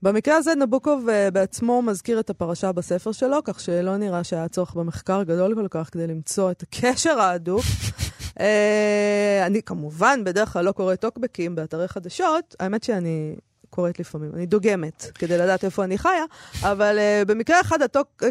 במקרה הזה נבוקוב uh, בעצמו מזכיר את הפרשה בספר שלו, כך שלא נראה שהיה צורך במחקר גדול כל כך כדי למצוא את הקשר ההדוק. uh, אני כמובן בדרך כלל לא קורא טוקבקים באתרי חדשות, האמת שאני קורית לפעמים. אני דוגמת כדי לדעת איפה אני חיה, אבל uh, במקרה אחד, הטוק, uh,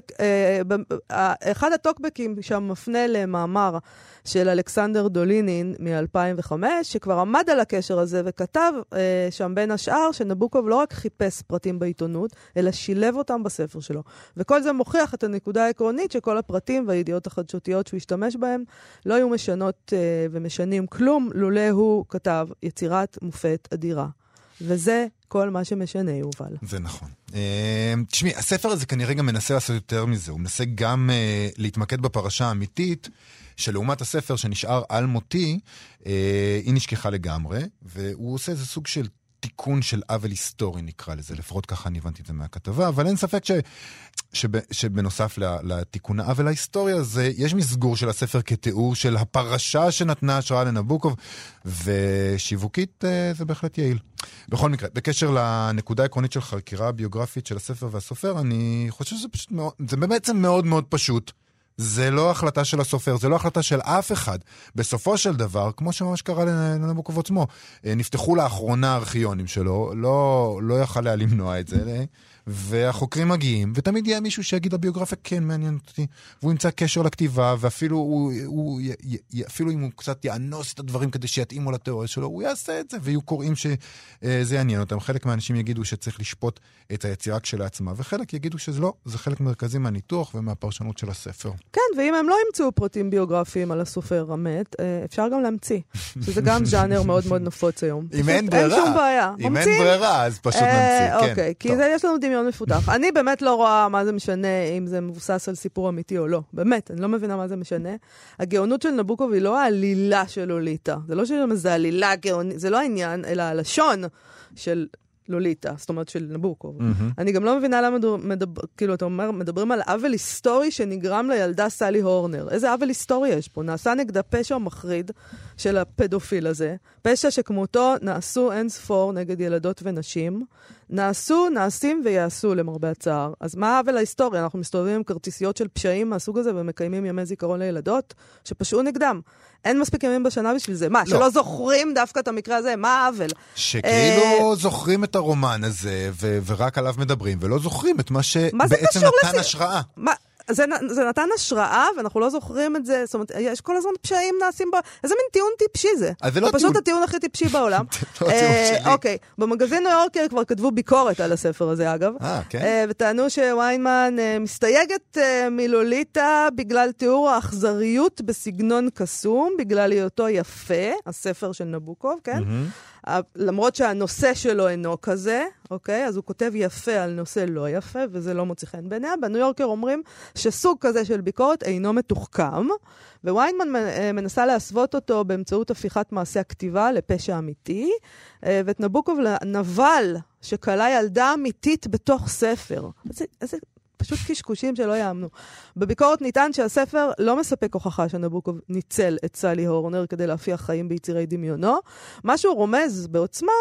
uh, אחד הטוקבקים שם מפנה למאמר של אלכסנדר דולינין מ-2005, שכבר עמד על הקשר הזה וכתב uh, שם בין השאר שנבוקוב לא רק חיפש פרטים בעיתונות, אלא שילב אותם בספר שלו. וכל זה מוכיח את הנקודה העקרונית שכל הפרטים והידיעות החדשותיות שהוא השתמש בהם לא היו משנות uh, ומשנים כלום, לולא הוא כתב יצירת מופת אדירה. וזה כל מה שמשנה, יובל. זה נכון. אה, תשמעי, הספר הזה כנראה גם מנסה לעשות יותר מזה. הוא מנסה גם uh, להתמקד בפרשה האמיתית, שלעומת הספר שנשאר אלמותי, uh, היא נשכחה לגמרי, והוא עושה איזה סוג של תיקון של עוול היסטורי נקרא לזה, לפחות ככה אני הבנתי את זה מהכתבה, אבל אין ספק ש, שב, שבנוסף לתיקון העוול ההיסטורי הזה, יש מסגור של הספר כתיאור של הפרשה שנתנה השראה לנבוקוב, ושיווקית אה, זה בהחלט יעיל. בכל מקרה, בקשר לנקודה העקרונית של חקירה הביוגרפית של הספר והסופר, אני חושב שזה פשוט מאוד, זה בעצם מאוד מאוד פשוט. זה לא החלטה של הסופר, זה לא החלטה של אף אחד. בסופו של דבר, כמו שממש קרה לנבוקוב עצמו, אה, נפתחו לאחרונה הארכיונים שלו, לא, לא יכל היה למנוע את זה. והחוקרים מגיעים, ותמיד יהיה מישהו שיגיד הביוגרפיה כן מעניין אותי, והוא ימצא קשר לכתיבה, ואפילו הוא, הוא, י, י, אפילו אם הוא קצת יאנוס את הדברים כדי שיתאימו לתיאוריה שלו, הוא יעשה את זה, ויהיו קוראים שזה יעניין אותם. חלק מהאנשים יגידו שצריך לשפוט את היצירה כשלעצמה, וחלק יגידו שזה לא, זה חלק מרכזי מהניתוח ומהפרשנות של הספר. כן, ואם הם לא ימצאו פרטים ביוגרפיים על הסופר המת, אה, אפשר גם להמציא, שזה גם ז'אנר מאוד מאוד נפוץ היום. אם אין ברירה, אין שום בעיה. אם אין ברירה, אז פשוט אה, נמציא, כן. אוקיי, כי יש לנו דמיון מפותח. אני באמת לא רואה מה זה משנה אם זה מבוסס על סיפור אמיתי או לא. באמת, אני לא מבינה מה זה משנה. הגאונות של נבוקוב היא לא העלילה של לוליטה. זה לא איזה עלילה גאונית, זה לא העניין, אלא הלשון של לוליטה, זאת אומרת של נבוקוב. Mm-hmm. אני גם לא מבינה למה מדבר, מדבר, כאילו, אתה אומר, מדברים על עוול היסטורי שנגרם לילדה סלי הורנר. איזה עוול היסטורי יש פה? נעשה נגדה פשע מחריד של הפדופיל הזה, פשע שכמותו נעשו אין ספור נגד ילדות ונשים. נעשו, נעשים ויעשו, למרבה הצער. אז מה העוול ההיסטורי? אנחנו מסתובבים עם כרטיסיות של פשעים מהסוג הזה ומקיימים ימי זיכרון לילדות שפשעו נגדם. אין מספיק ימים בשנה בשביל זה. מה, לא. שלא זוכרים דווקא את המקרה הזה? מה העוול? שכאילו אה... זוכרים את הרומן הזה, ו- ורק עליו מדברים, ולא זוכרים את מה שבעצם נתן לס... השראה. מה? זה, זה נתן השראה, ואנחנו לא זוכרים את זה, זאת אומרת, יש כל הזמן פשעים נעשים בו, איזה מין טיעון טיפשי זה. אז זה לא טיעון... פשוט הטיעון הכי טיפשי בעולם. לא אה. אוקיי, במגזין ניו יורקר כבר כתבו ביקורת על הספר הזה, אגב. אה, כן? אה, וטענו שוויינמן אה, מסתייגת מלוליטה בגלל תיאור האכזריות בסגנון קסום, בגלל היותו יפה, הספר של נבוקוב, כן? למרות שהנושא שלו אינו כזה, אוקיי? אז הוא כותב יפה על נושא לא יפה, וזה לא מוצא חן בעיניה. בניו יורקר אומרים שסוג כזה של ביקורת אינו מתוחכם, וויינמן אה, מנסה להסוות אותו באמצעות הפיכת מעשה הכתיבה לפשע אמיתי, אה, ואת נבוקוב לנבל שכלה ילדה אמיתית בתוך ספר. איזה, איזה פשוט קשקושים שלא יאמנו. בביקורת נטען שהספר לא מספק הוכחה שנבוקוב ניצל את סלי הורנר כדי להפיח חיים ביצירי דמיונו. מה שהוא רומז בעוצמה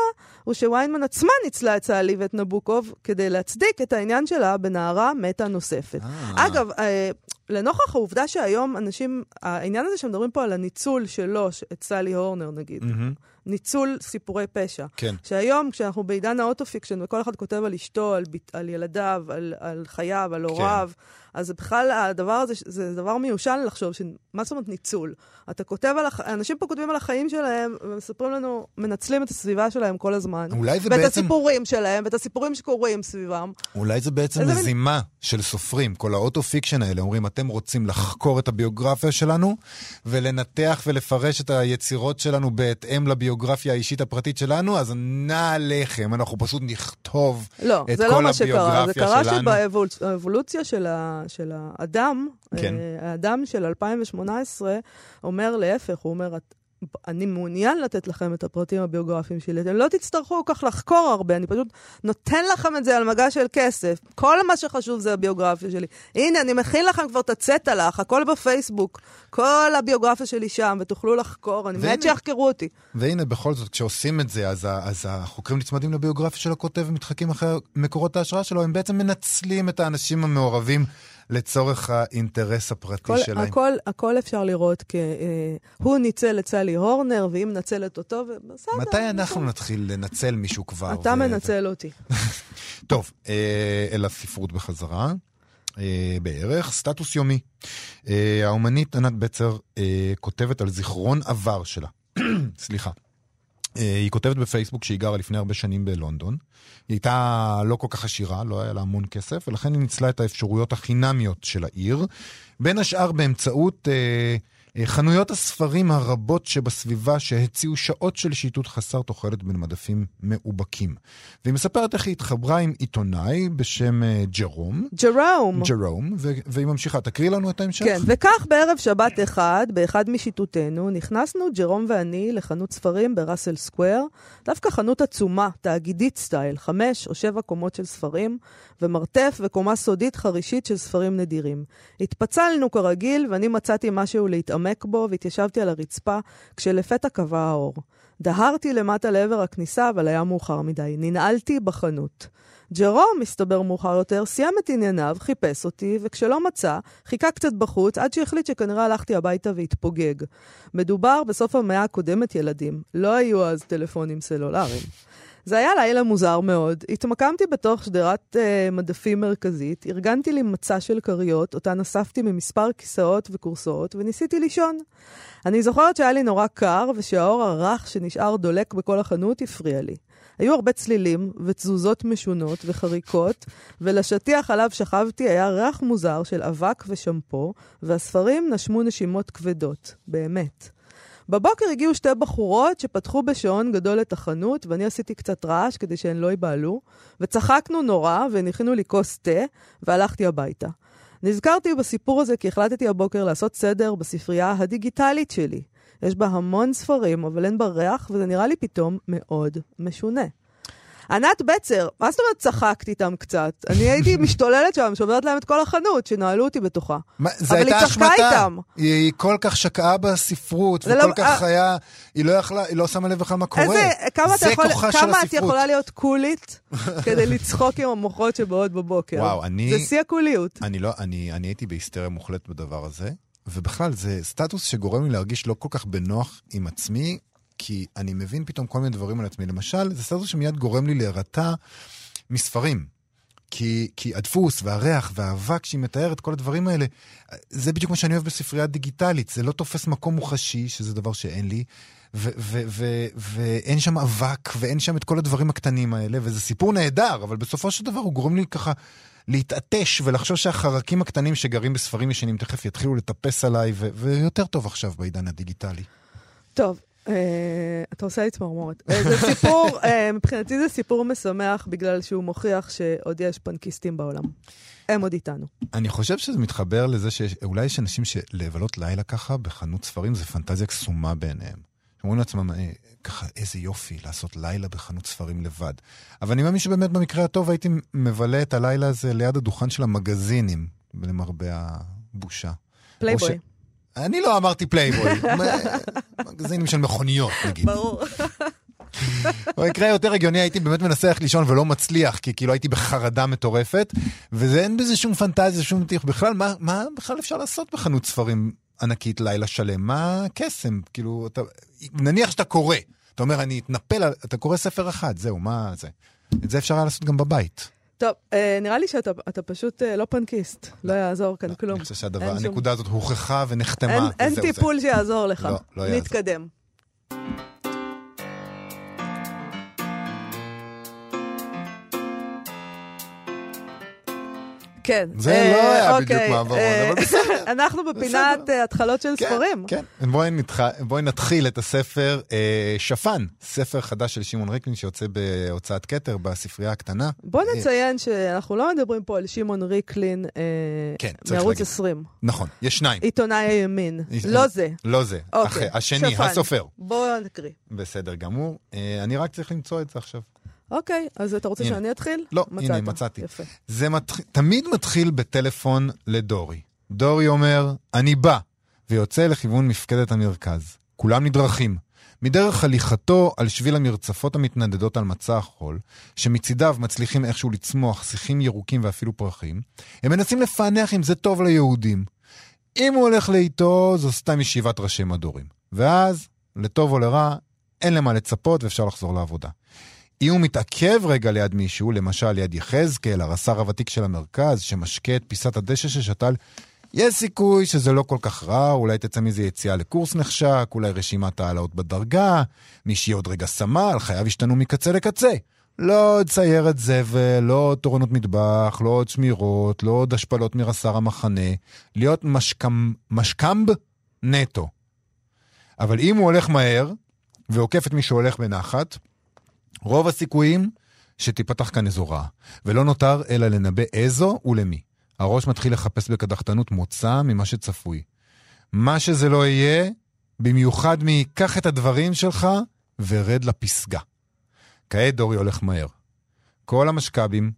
הוא שוויינמן עצמה ניצלה את סלי ואת נבוקוב כדי להצדיק את העניין שלה בנערה מתה נוספת. אה. אגב, אה, לנוכח העובדה שהיום אנשים, העניין הזה שמדברים פה על הניצול שלו, את סלי הורנר נגיד, אהמ. ניצול סיפורי פשע. כן. שהיום, כשאנחנו בעידן האוטו-פיקשן, וכל אחד כותב על אשתו, על, על ילדיו, על, על חייו, על הוריו, כן. אז בכלל הדבר הזה, זה דבר מיושן לחשוב, ש... מה זאת אומרת ניצול? אתה כותב על, הח... אנשים פה כותבים על החיים שלהם, ומספרים לנו, מנצלים את הסביבה שלהם כל הזמן. אולי זה ואת בעצם... ואת הסיפורים שלהם, ואת הסיפורים שקורים סביבם. אולי זה בעצם מזימה מין... של סופרים, כל האוטו-פיקשן האלה, אומרים, אתם רוצים לחקור את הביוגרפיה שלנו, ולנתח ולפרש את היצירות שלנו בהתאם לביוגרפיה האישית הפרטית שלנו, אז נא עליכם, אנחנו פשוט נכתוב לא, את כל לא הביוגרפיה שלנו. לא, זה קרה שבאבולוציה של, ה... של האדם, כן. אה, האדם של 2018 אומר להפך, הוא אומר, אני מעוניין לתת לכם את הפרטים הביוגרפיים שלי. אתם לא תצטרכו כל כך לחקור הרבה, אני פשוט נותן לכם את זה על מגע של כסף. כל מה שחשוב זה הביוגרפיה שלי. הנה, אני מכין לכם כבר את הצטלח, הכל בפייסבוק. כל הביוגרפיה שלי שם, ותוכלו לחקור, אני מת שיחקרו אותי. והנה, בכל זאת, כשעושים את זה, אז, אז החוקרים נצמדים לביוגרפיה של הכותב ומתחקים אחרי מקורות ההשראה שלו, הם בעצם מנצלים את האנשים המעורבים לצורך האינטרס הפרטי הכל, שלהם. הכל, הכל אפשר לראות כ... אה, הוא ניצל את סלי הורנר, והיא מנצלת אותו, ובסדר. מתי אנחנו נתחיל לנצל מישהו כבר? אתה ו- מנצל אותי. טוב, אה, אל הספרות בחזרה. אה, בערך, סטטוס יומי. האומנית ענת בצר כותבת על זיכרון עבר שלה. סליחה. אה, היא כותבת בפייסבוק שהיא גרה לפני הרבה שנים בלונדון. היא הייתה לא כל כך עשירה, לא היה לה המון כסף, ולכן היא ניצלה את האפשרויות החינמיות של העיר. בין השאר באמצעות אה, חנויות הספרים הרבות שבסביבה שהציעו שעות של שיטוט חסר תוחלת בין מדפים מאובקים. והיא מספרת איך היא התחברה עם עיתונאי בשם אה, ג'רום. ג'רום. ג'רום, והיא ממשיכה. תקריא לנו את ההמשך. כן, וכך בערב שבת אחד, באחד משיטוטינו, נכנסנו ג'רום ואני לחנות ספרים בראסל סקוואר, דווקא חנות עצומה, תאגידית סטייל, חמש או שבע קומות של ספרים, ומרתף וקומה סודית חרישית של ספרים נדירים. התפצלנו כרגיל, ואני מצאתי משהו להתעמק בו, והתיישבתי על הרצפה, כשלפתע קבע האור. דהרתי למטה לעבר הכניסה, אבל היה מאוחר מדי. ננעלתי בחנות. ג'רום, מסתבר מאוחר יותר, סיים את ענייניו, חיפש אותי, וכשלא מצא, חיכה קצת בחוץ, עד שהחליט שכנראה הלכתי הביתה והתפוגג. מדובר בסוף המאה הקודמת, ילדים. לא היו אז טלפונים סלולריים. זה היה לילה מוזר מאוד. התמקמתי בתוך שדרת אה, מדפים מרכזית, ארגנתי לי מצע של כריות, אותן אספתי ממספר כיסאות וכורסאות, וניסיתי לישון. אני זוכרת שהיה לי נורא קר, ושהאור הרך שנשאר דולק בכל החנות הפריע לי. היו הרבה צלילים ותזוזות משונות וחריקות, ולשטיח עליו שכבתי היה ריח מוזר של אבק ושמפו, והספרים נשמו נשימות כבדות, באמת. בבוקר הגיעו שתי בחורות שפתחו בשעון גדול את החנות, ואני עשיתי קצת רעש כדי שהן לא ייבהלו, וצחקנו נורא, והן הכינו לי כוס תה, והלכתי הביתה. נזכרתי בסיפור הזה כי החלטתי הבוקר לעשות סדר בספרייה הדיגיטלית שלי. יש בה המון ספרים, אבל אין בה ריח, וזה נראה לי פתאום מאוד משונה. ענת בצר, מה זאת אומרת צחקת איתם קצת? אני הייתי משתוללת שם, שוברת להם את כל החנות, שנעלו אותי בתוכה. מה, זה אבל היא צחקה. איתם. היא, היא כל כך שקעה בספרות, זה וכל לא- כך אה. היה, היא לא יכלה, היא לא שמה לב בכלל מה קורה. איזה, כמה, זה יכול, כוחה של כמה את הספרות. יכולה להיות קולית כדי לצחוק עם המוחות שבאות בבוקר? וואו, אני- זה שיא הקוליות. אני לא, אני, אני הייתי בהיסטריה מוחלטת בדבר הזה, ובכלל, זה סטטוס שגורם לי להרגיש לא כל כך בנוח עם עצמי, כי אני מבין פתאום כל מיני דברים על עצמי. למשל, זה סטטוס שמיד גורם לי להירתע מספרים. כי, כי הדפוס והריח והאבק שהיא מתארת, כל הדברים האלה, זה בדיוק מה שאני אוהב בספרייה דיגיטלית. זה לא תופס מקום מוחשי, שזה דבר שאין לי, ואין שם אבק, ואין שם את כל הדברים הקטנים האלה, וזה סיפור נהדר, אבל בסופו של דבר הוא גורם לי ככה להתעטש ולחשוב שהחרקים הקטנים שגרים בספרים ישנים תכף יתחילו לטפס עליי, ויותר טוב עכשיו בעידן הדיגיטלי. טוב, אתה עושה לי צמרמורת. אה, זה סיפור, אה, מבחינתי זה סיפור משמח, בגלל שהוא מוכיח שעוד יש פנקיסטים בעולם. הם עוד איתנו. אני חושב שזה מתחבר לזה שאולי יש אנשים שלבלות לילה ככה בחנות ספרים זה פנטזיה קסומה בעיניהם. אומרים לעצמם, אה, ככה, איזה יופי לעשות לילה בחנות ספרים לבד. אבל אני מאמין שבאמת במקרה הטוב הייתי מבלה את הלילה הזה ליד הדוכן של המגזינים, למרבה הבושה. פלייבוי. אני לא אמרתי פלייבוי, מגזינים של מכוניות נגיד. ברור. במקרה יותר הגיוני הייתי באמת מנסה איך לישון ולא מצליח, כי כאילו הייתי בחרדה מטורפת, ואין בזה שום פנטזיה, שום טיח. בכלל, מה, מה בכלל אפשר לעשות בחנות ספרים ענקית לילה שלם? מה הקסם? כאילו, אתה, נניח שאתה קורא, אתה אומר, אני אתנפל, אתה קורא ספר אחד, זהו, מה זה? את זה אפשר היה לעשות גם בבית. טוב, אה, נראה לי שאתה אתה פשוט אה, לא פנקיסט. לא יעזור כאן כלום. אני חושב שהדבר, אין שום- הנקודה הזאת הוכחה ונחתמה, אין-. טיפול שיעזור לך. לא, לא יעזור. נתקדם. כן. זה אה, לא היה אוקיי, בדיוק מעברון, אה, אבל בסדר. אנחנו בפינת. אה, התחלות של כן, ספרים. כן. בואי, נתח... בואי נתחיל את הספר אה, שפן, ספר חדש של שמעון ריקלין שיוצא בהוצאת כתר בספרייה הקטנה. בוא אה, נציין שאנחנו לא מדברים פה על שמעון ריקלין אה, כן, מערוץ להגיד. 20. נכון, יש שניים. עיתונאי הימין. לא זה. לא זה, אוקיי, השני. הסופר. בוא נקריא. בסדר גמור. אה, אני רק צריך למצוא את זה עכשיו. אוקיי, אז אתה רוצה הנה. שאני אתחיל? לא, מצאת. הנה, מצאתי. יפה. זה מתח... תמיד מתחיל בטלפון לדורי. דורי אומר, אני בא, ויוצא לכיוון מפקדת המרכז. כולם נדרכים. מדרך הליכתו על שביל המרצפות המתנדדות על מצע החול, שמצידיו מצליחים איכשהו לצמוח שיחים ירוקים ואפילו פרחים, הם מנסים לפענח אם זה טוב ליהודים. אם הוא הולך לאיתו, זו סתם ישיבת ראשי מדורים. ואז, לטוב או לרע, אין למה לצפות ואפשר לחזור לעבודה. אם הוא מתעכב רגע ליד מישהו, למשל ליד יחזקאל, הרס"ר הוותיק של המרכז, שמשקה את פיסת הדשא ששתל, יש סיכוי שזה לא כל כך רע, אולי תצא מזה יציאה לקורס נחשק, אולי רשימת העלאות בדרגה, מי שיהיה עוד רגע סמל, חייו ישתנו מקצה לקצה. לא עוד סיירת זבל, לא עוד תורנות מטבח, לא עוד שמירות, לא עוד השפלות מרס"ר המחנה, להיות משקמ... משקמב נטו. אבל אם הוא הולך מהר, ועוקף את מי שהולך בנחת, רוב הסיכויים שתיפתח כאן איזו רעה, ולא נותר אלא לנבא איזו ולמי. הראש מתחיל לחפש בקדחתנות מוצא ממה שצפוי. מה שזה לא יהיה, במיוחד מ"קח את הדברים שלך ורד לפסגה". כעת דורי הולך מהר. כל המשק"בים,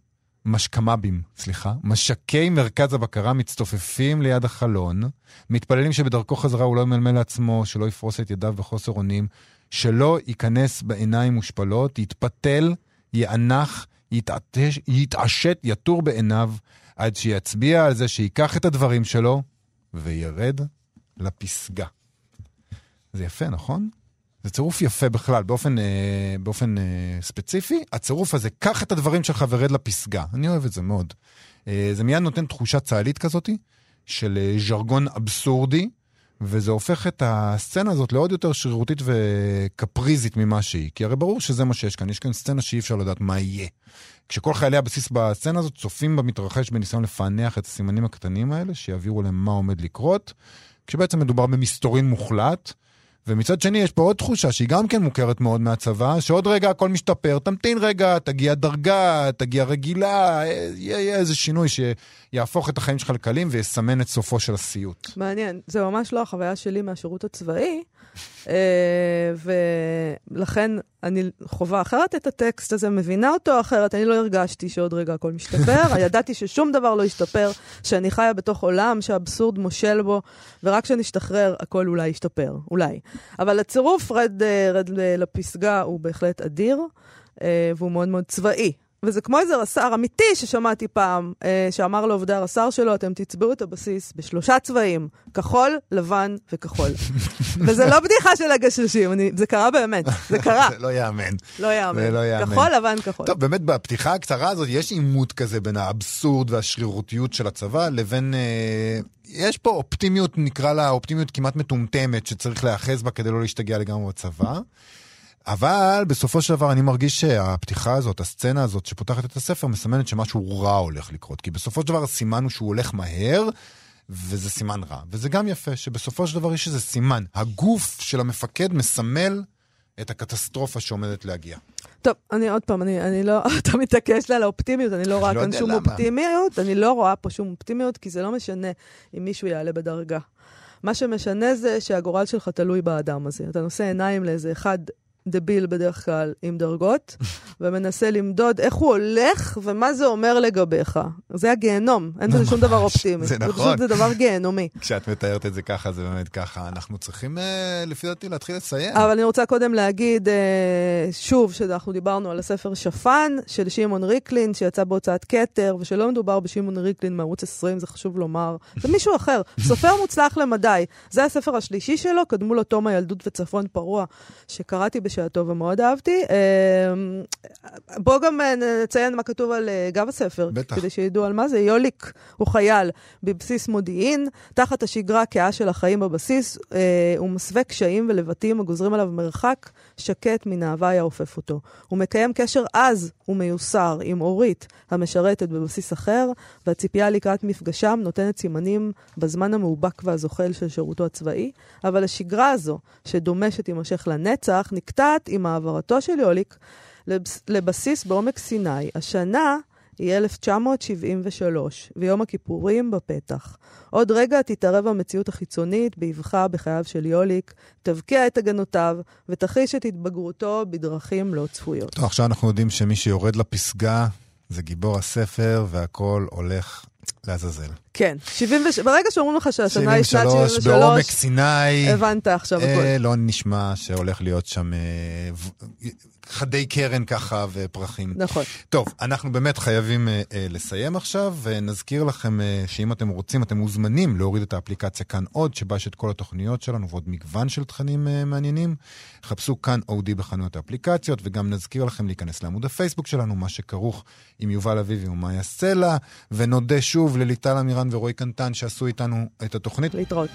משקמ"בים, סליחה, משקי מרכז הבקרה מצטופפים ליד החלון, מתפללים שבדרכו חזרה הוא לא ימלמל לעצמו, שלא יפרוס את ידיו בחוסר אונים, שלא ייכנס בעיניים מושפלות, יתפתל, יאנח, יתעטש, יתעשת, יטור בעיניו, עד שיצביע על זה שייקח את הדברים שלו וירד לפסגה. זה יפה, נכון? זה צירוף יפה בכלל, באופן, אה, באופן אה, ספציפי. הצירוף הזה, קח את הדברים שלך ורד לפסגה. אני אוהב את זה מאוד. אה, זה מיד נותן תחושה צה"לית כזאתי, של אה, ז'רגון אבסורדי, וזה הופך את הסצנה הזאת לעוד יותר שרירותית וקפריזית ממה שהיא. כי הרי ברור שזה מה שיש כאן, יש כאן סצנה שאי אפשר לדעת מה יהיה. כשכל חיילי הבסיס בסצנה הזאת צופים במתרחש בניסיון לפענח את הסימנים הקטנים האלה, שיעבירו להם מה עומד לקרות, כשבעצם מדובר במסתורין מוחלט. ומצד שני, יש פה עוד תחושה שהיא גם כן מוכרת מאוד מהצבא, שעוד רגע הכל משתפר, תמתין רגע, תגיע דרגה, תגיע רגילה, יהיה, יהיה איזה שינוי שיהפוך את החיים שלך לקלים ויסמן את סופו של הסיוט. מעניין. זה ממש לא החוויה שלי מהשירות הצבאי, אה, ולכן אני חווה אחרת את הטקסט הזה, מבינה אותו אחרת. אני לא הרגשתי שעוד רגע הכל משתפר, ידעתי ששום דבר לא ישתפר, שאני חיה בתוך עולם שהאבסורד מושל בו, ורק כשנשתחרר הכל אולי ישתפר, אולי. אבל הצירוף רד, אה, רד לפסגה הוא בהחלט אדיר, אה, והוא מאוד מאוד צבאי. וזה כמו איזה רס"ר אמיתי ששמעתי פעם, אה, שאמר לעובדי הרס"ר שלו, אתם תצבעו את הבסיס בשלושה צבעים, כחול, לבן וכחול. וזה לא בדיחה של הגששים, אני, זה קרה באמת, זה קרה. זה לא ייאמן. לא ייאמן. לא ייאמן. כחול, לבן, כחול. טוב, באמת בפתיחה הקצרה הזאת יש עימות כזה בין האבסורד והשרירותיות של הצבא לבין... אה, יש פה אופטימיות, נקרא לה אופטימיות כמעט מטומטמת, שצריך להיאחז בה כדי לא להשתגע לגמרי בצבא. אבל בסופו של דבר אני מרגיש שהפתיחה הזאת, הסצנה הזאת שפותחת את הספר, מסמנת שמשהו רע הולך לקרות. כי בסופו של דבר הסימן הוא שהוא הולך מהר, וזה סימן רע. וזה גם יפה, שבסופו של דבר יש איזה סימן. הגוף של המפקד מסמל את הקטסטרופה שעומדת להגיע. טוב, אני עוד פעם, אני, אני לא, אתה מתעקש לי על האופטימיות, אני לא רואה לא כאן שום למה. אופטימיות, אני לא רואה פה שום אופטימיות, כי זה לא משנה אם מישהו יעלה בדרגה. מה שמשנה זה שהגורל שלך תלוי באדם הזה. אתה נושא עיניים לאיזה אחד דביל בדרך כלל עם דרגות, ומנסה למדוד איך הוא הולך ומה זה אומר לגביך. זה הגיהנום, אין בזה שום דבר אופטימי. זה זה נכון. פשוט זה דבר גיהנומי. כשאת מתארת את זה ככה, זה באמת ככה. אנחנו צריכים, אה, לפי דעתי, להתחיל לסיים. אבל אני רוצה קודם להגיד, אה, שוב, שאנחנו דיברנו על הספר שפן של שמעון ריקלין, שיצא בהוצאת כתר, ושלא מדובר בשמעון ריקלין מערוץ 20, זה חשוב לומר. זה מישהו אחר, סופר מוצלח למדי. זה הספר השלישי שלו, קדמו לו תום הילדות וצפון פרוע, שקראתי בשעתו ומאוד אהבתי. אה, בואו גם אה, נציין מה כתוב על אה, גב הספר, בטח. כדי שידעו על מה זה. יוליק הוא חייל בבסיס מודיעין, תחת השגרה הכהה של החיים בבסיס, אה, הוא מסווה קשיים ולבטים הגוזרים עליו מרחק שקט מן ההוואי האופף אותו. הוא מקיים קשר עז ומיוסר עם אורית, המשרתת בבסיס אחר, והציפייה לקראת מפגשם נותנת סימנים בזמן המאובק והזוחל של שירותו הצבאי, אבל השגרה הזו, שדומה שתימשך לנצח, נקטעת עם העברתו של יוליק לבס- לבסיס בעומק סיני. השנה היא 1973, ויום הכיפורים בפתח. עוד רגע תתערב המציאות החיצונית באבחה בחייו של יוליק, תבקיע את הגנותיו, ותחיש את התבגרותו בדרכים לא צפויות. טוב, עכשיו אנחנו יודעים שמי שיורד לפסגה זה גיבור הספר, והכל הולך לעזאזל. כן, 70, ברגע שאומרים לך שהשנה היא שנת 73, 73, בעומק סיני. הבנת עכשיו הכול. אה, לא נשמע שהולך להיות שם אה, חדי קרן ככה ופרחים. נכון. טוב, אנחנו באמת חייבים אה, אה, לסיים עכשיו, ונזכיר לכם אה, שאם אתם רוצים, אתם מוזמנים להוריד את האפליקציה כאן עוד, שבה יש את כל התוכניות שלנו ועוד מגוון של תכנים אה, מעניינים. חפשו כאן אודי בחנויות האפליקציות, וגם נזכיר לכם להיכנס לעמוד הפייסבוק שלנו, מה שכרוך עם יובל אביבי ומאיה סלע, ונודה שוב לליטל אמירן ורועי קנטן שעשו איתנו את התוכנית. להתראות.